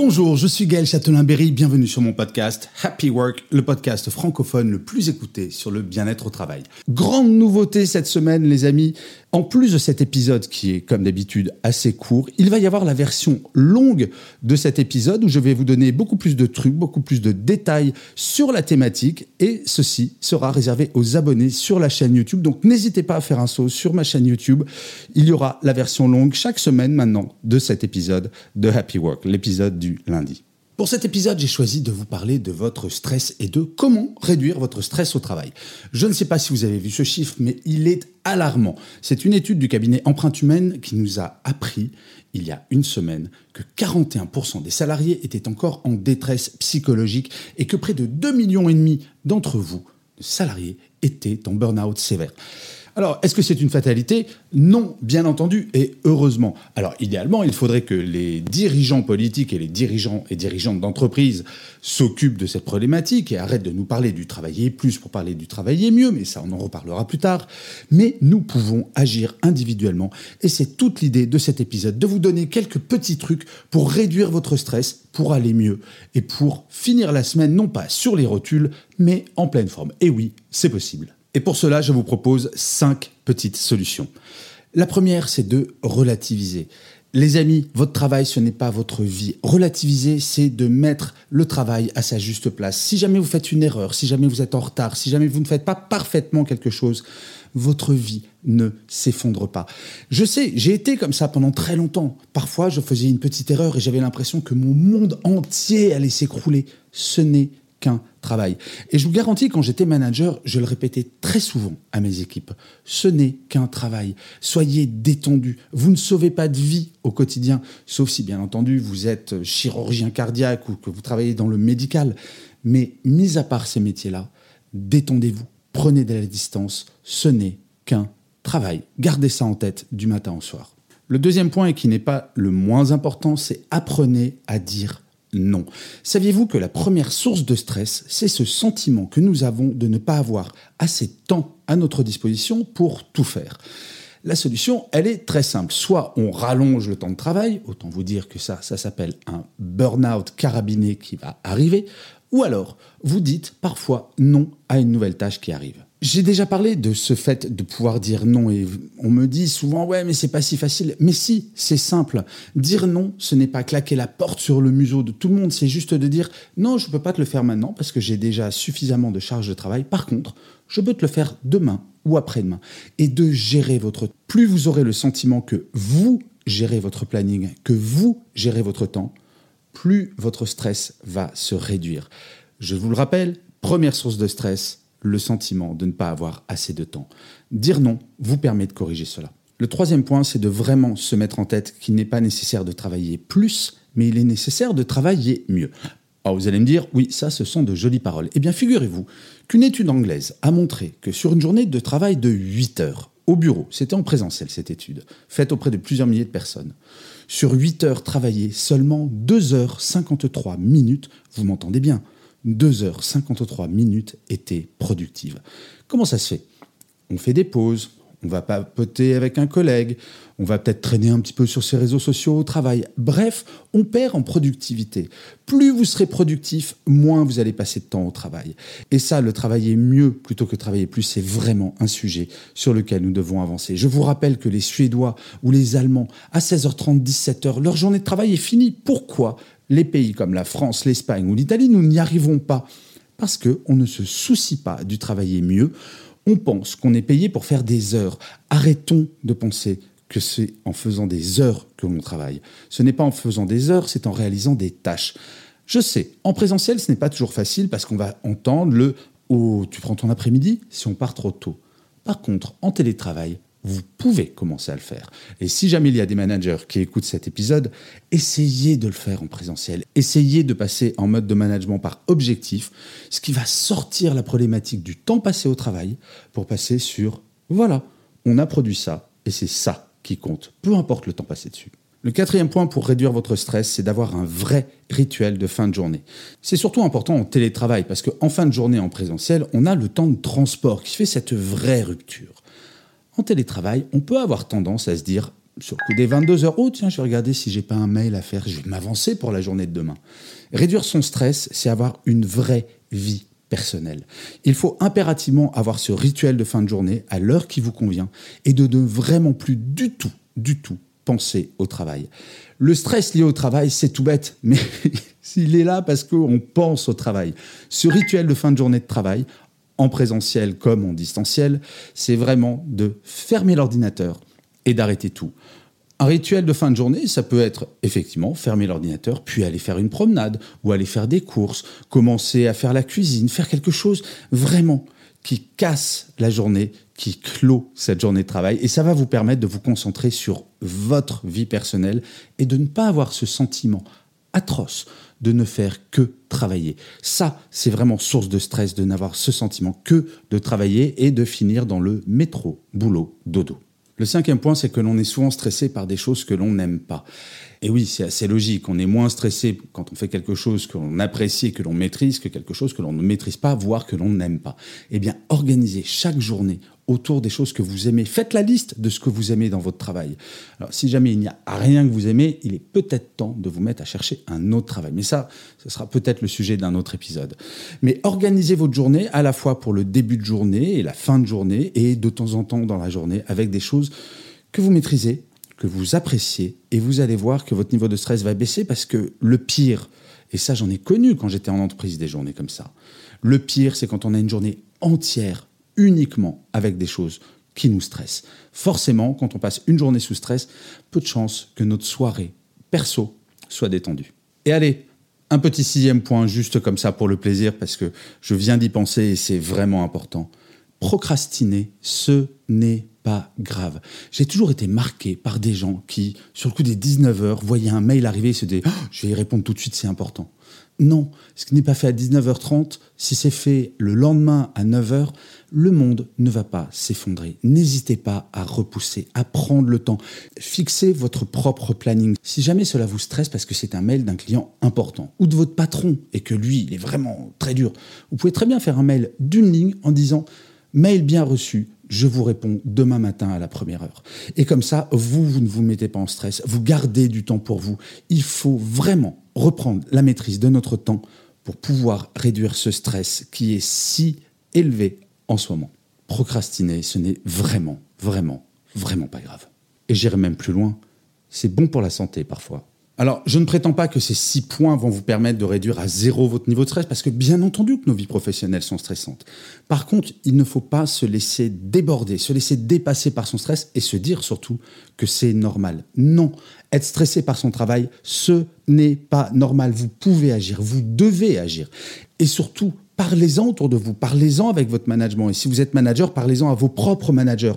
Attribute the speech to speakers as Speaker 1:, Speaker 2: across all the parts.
Speaker 1: Bonjour, je suis Gaël Châtelain-Berry, bienvenue sur mon podcast Happy Work, le podcast francophone le plus écouté sur le bien-être au travail. Grande nouveauté cette semaine les amis, en plus de cet épisode qui est comme d'habitude assez court, il va y avoir la version longue de cet épisode où je vais vous donner beaucoup plus de trucs, beaucoup plus de détails sur la thématique et ceci sera réservé aux abonnés sur la chaîne YouTube. Donc n'hésitez pas à faire un saut sur ma chaîne YouTube. Il y aura la version longue chaque semaine maintenant de cet épisode de Happy Work, l'épisode du lundi. Pour cet épisode, j'ai choisi de vous parler de votre stress et de comment réduire votre stress au travail. Je ne sais pas si vous avez vu ce chiffre, mais il est alarmant. C'est une étude du cabinet Empreinte Humaine qui nous a appris, il y a une semaine, que 41% des salariés étaient encore en détresse psychologique et que près de 2,5 millions d'entre vous, salariés, étaient en burn-out sévère. Alors, est-ce que c'est une fatalité? Non, bien entendu, et heureusement. Alors, idéalement, il faudrait que les dirigeants politiques et les dirigeants et dirigeantes d'entreprise s'occupent de cette problématique et arrêtent de nous parler du travailler plus pour parler du travailler mieux, mais ça, on en reparlera plus tard. Mais nous pouvons agir individuellement, et c'est toute l'idée de cet épisode, de vous donner quelques petits trucs pour réduire votre stress, pour aller mieux, et pour finir la semaine non pas sur les rotules, mais en pleine forme. Et oui, c'est possible. Et pour cela, je vous propose cinq petites solutions. La première, c'est de relativiser. Les amis, votre travail, ce n'est pas votre vie. Relativiser, c'est de mettre le travail à sa juste place. Si jamais vous faites une erreur, si jamais vous êtes en retard, si jamais vous ne faites pas parfaitement quelque chose, votre vie ne s'effondre pas. Je sais, j'ai été comme ça pendant très longtemps. Parfois, je faisais une petite erreur et j'avais l'impression que mon monde entier allait s'écrouler. Ce n'est qu'un travail. Et je vous garantis, quand j'étais manager, je le répétais très souvent à mes équipes, ce n'est qu'un travail. Soyez détendus. Vous ne sauvez pas de vie au quotidien, sauf si, bien entendu, vous êtes chirurgien cardiaque ou que vous travaillez dans le médical. Mais mis à part ces métiers-là, détendez-vous, prenez de la distance, ce n'est qu'un travail. Gardez ça en tête du matin au soir. Le deuxième point, et qui n'est pas le moins important, c'est apprenez à dire non. Saviez-vous que la première source de stress, c'est ce sentiment que nous avons de ne pas avoir assez de temps à notre disposition pour tout faire? La solution, elle est très simple. Soit on rallonge le temps de travail, autant vous dire que ça, ça s'appelle un burn-out carabiné qui va arriver, ou alors vous dites parfois non à une nouvelle tâche qui arrive. J'ai déjà parlé de ce fait de pouvoir dire non et on me dit souvent ouais mais c'est pas si facile. Mais si, c'est simple. Dire non, ce n'est pas claquer la porte sur le museau de tout le monde, c'est juste de dire non, je peux pas te le faire maintenant parce que j'ai déjà suffisamment de charge de travail. Par contre, je peux te le faire demain ou après-demain et de gérer votre plus vous aurez le sentiment que vous gérez votre planning, que vous gérez votre temps, plus votre stress va se réduire. Je vous le rappelle, première source de stress, le sentiment de ne pas avoir assez de temps. Dire non vous permet de corriger cela. Le troisième point, c'est de vraiment se mettre en tête qu'il n'est pas nécessaire de travailler plus, mais il est nécessaire de travailler mieux. Alors vous allez me dire, oui, ça, ce sont de jolies paroles. Eh bien, figurez-vous qu'une étude anglaise a montré que sur une journée de travail de 8 heures, au bureau, c'était en présentiel cette étude, faite auprès de plusieurs milliers de personnes, sur 8 heures travaillées, seulement 2 heures 53 minutes, vous m'entendez bien, 2h53 minutes étaient productives. Comment ça se fait? On fait des pauses, on va papoter avec un collègue, on va peut-être traîner un petit peu sur ses réseaux sociaux au travail. Bref, on perd en productivité. Plus vous serez productif, moins vous allez passer de temps au travail. Et ça, le travailler mieux plutôt que travailler plus, c'est vraiment un sujet sur lequel nous devons avancer. Je vous rappelle que les Suédois ou les Allemands, à 16h30, 17h, leur journée de travail est finie. Pourquoi? Les pays comme la France, l'Espagne ou l'Italie, nous n'y arrivons pas parce qu'on ne se soucie pas du travailler mieux. On pense qu'on est payé pour faire des heures. Arrêtons de penser que c'est en faisant des heures que l'on travaille. Ce n'est pas en faisant des heures, c'est en réalisant des tâches. Je sais, en présentiel, ce n'est pas toujours facile parce qu'on va entendre le Oh, tu prends ton après-midi si on part trop tôt. Par contre, en télétravail, vous pouvez commencer à le faire. Et si jamais il y a des managers qui écoutent cet épisode, essayez de le faire en présentiel. Essayez de passer en mode de management par objectif, ce qui va sortir la problématique du temps passé au travail pour passer sur voilà, on a produit ça et c'est ça qui compte, peu importe le temps passé dessus. Le quatrième point pour réduire votre stress, c'est d'avoir un vrai rituel de fin de journée. C'est surtout important en télétravail parce qu'en fin de journée en présentiel, on a le temps de transport qui fait cette vraie rupture. En télétravail, on peut avoir tendance à se dire, sur le coup des 22 heures, oh tiens, je vais regarder si j'ai pas un mail à faire, je vais m'avancer pour la journée de demain. Réduire son stress, c'est avoir une vraie vie personnelle. Il faut impérativement avoir ce rituel de fin de journée à l'heure qui vous convient et de ne vraiment plus du tout, du tout penser au travail. Le stress lié au travail, c'est tout bête, mais il est là parce qu'on pense au travail. Ce rituel de fin de journée de travail, en présentiel comme en distanciel, c'est vraiment de fermer l'ordinateur et d'arrêter tout. Un rituel de fin de journée, ça peut être effectivement fermer l'ordinateur, puis aller faire une promenade, ou aller faire des courses, commencer à faire la cuisine, faire quelque chose vraiment qui casse la journée, qui clôt cette journée de travail. Et ça va vous permettre de vous concentrer sur votre vie personnelle et de ne pas avoir ce sentiment atroce de ne faire que travailler. Ça, c'est vraiment source de stress de n'avoir ce sentiment que de travailler et de finir dans le métro, boulot, dodo. Le cinquième point, c'est que l'on est souvent stressé par des choses que l'on n'aime pas. Et oui, c'est assez logique. On est moins stressé quand on fait quelque chose que l'on apprécie que l'on maîtrise que quelque chose que l'on ne maîtrise pas, voire que l'on n'aime pas. Eh bien, organisez chaque journée autour des choses que vous aimez. Faites la liste de ce que vous aimez dans votre travail. Alors, si jamais il n'y a rien que vous aimez, il est peut-être temps de vous mettre à chercher un autre travail. Mais ça, ce sera peut-être le sujet d'un autre épisode. Mais organisez votre journée à la fois pour le début de journée et la fin de journée et de temps en temps dans la journée avec des choses que vous maîtrisez, que vous appréciez et vous allez voir que votre niveau de stress va baisser parce que le pire, et ça j'en ai connu quand j'étais en entreprise des journées comme ça, le pire c'est quand on a une journée entière uniquement avec des choses qui nous stressent. Forcément, quand on passe une journée sous stress, peu de chances que notre soirée perso soit détendue. Et allez, un petit sixième point juste comme ça pour le plaisir, parce que je viens d'y penser et c'est vraiment important. Procrastiner, ce n'est pas grave. J'ai toujours été marqué par des gens qui, sur le coup des 19 heures, voyaient un mail arriver et se disaient oh, Je vais y répondre tout de suite, c'est important. Non, ce qui n'est pas fait à 19h30, si c'est fait le lendemain à 9h, le monde ne va pas s'effondrer. N'hésitez pas à repousser, à prendre le temps. Fixez votre propre planning. Si jamais cela vous stresse parce que c'est un mail d'un client important ou de votre patron et que lui, il est vraiment très dur, vous pouvez très bien faire un mail d'une ligne en disant mail bien reçu, je vous réponds demain matin à la première heure. Et comme ça, vous, vous ne vous mettez pas en stress, vous gardez du temps pour vous. Il faut vraiment reprendre la maîtrise de notre temps pour pouvoir réduire ce stress qui est si élevé en ce moment. Procrastiner, ce n'est vraiment, vraiment, vraiment pas grave. Et j'irai même plus loin, c'est bon pour la santé parfois. Alors, je ne prétends pas que ces six points vont vous permettre de réduire à zéro votre niveau de stress, parce que bien entendu que nos vies professionnelles sont stressantes. Par contre, il ne faut pas se laisser déborder, se laisser dépasser par son stress et se dire surtout que c'est normal. Non, être stressé par son travail, ce n'est pas normal. Vous pouvez agir, vous devez agir. Et surtout, parlez-en autour de vous, parlez-en avec votre management. Et si vous êtes manager, parlez-en à vos propres managers.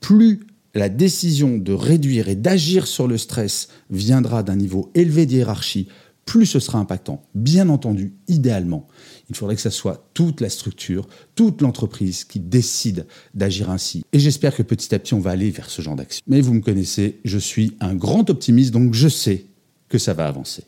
Speaker 1: Plus la décision de réduire et d'agir sur le stress viendra d'un niveau élevé de hiérarchie, plus ce sera impactant. Bien entendu, idéalement, il faudrait que ce soit toute la structure, toute l'entreprise qui décide d'agir ainsi. Et j'espère que petit à petit, on va aller vers ce genre d'action. Mais vous me connaissez, je suis un grand optimiste, donc je sais que ça va avancer.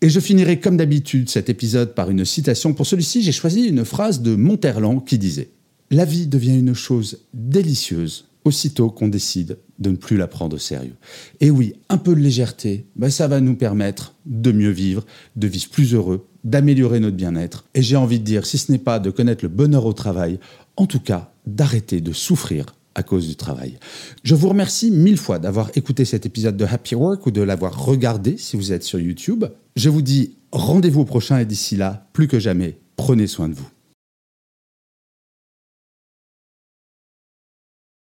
Speaker 1: Et je finirai comme d'habitude cet épisode par une citation. Pour celui-ci, j'ai choisi une phrase de Monterland qui disait ⁇ La vie devient une chose délicieuse aussitôt qu'on décide de ne plus la prendre au sérieux. Et oui, un peu de légèreté, ben ça va nous permettre de mieux vivre, de vivre plus heureux, d'améliorer notre bien-être. Et j'ai envie de dire, si ce n'est pas de connaître le bonheur au travail, en tout cas d'arrêter de souffrir à cause du travail. Je vous remercie mille fois d'avoir écouté cet épisode de Happy Work ou de l'avoir regardé si vous êtes sur YouTube. Je vous dis rendez-vous au prochain et d'ici là, plus que jamais, prenez soin de vous.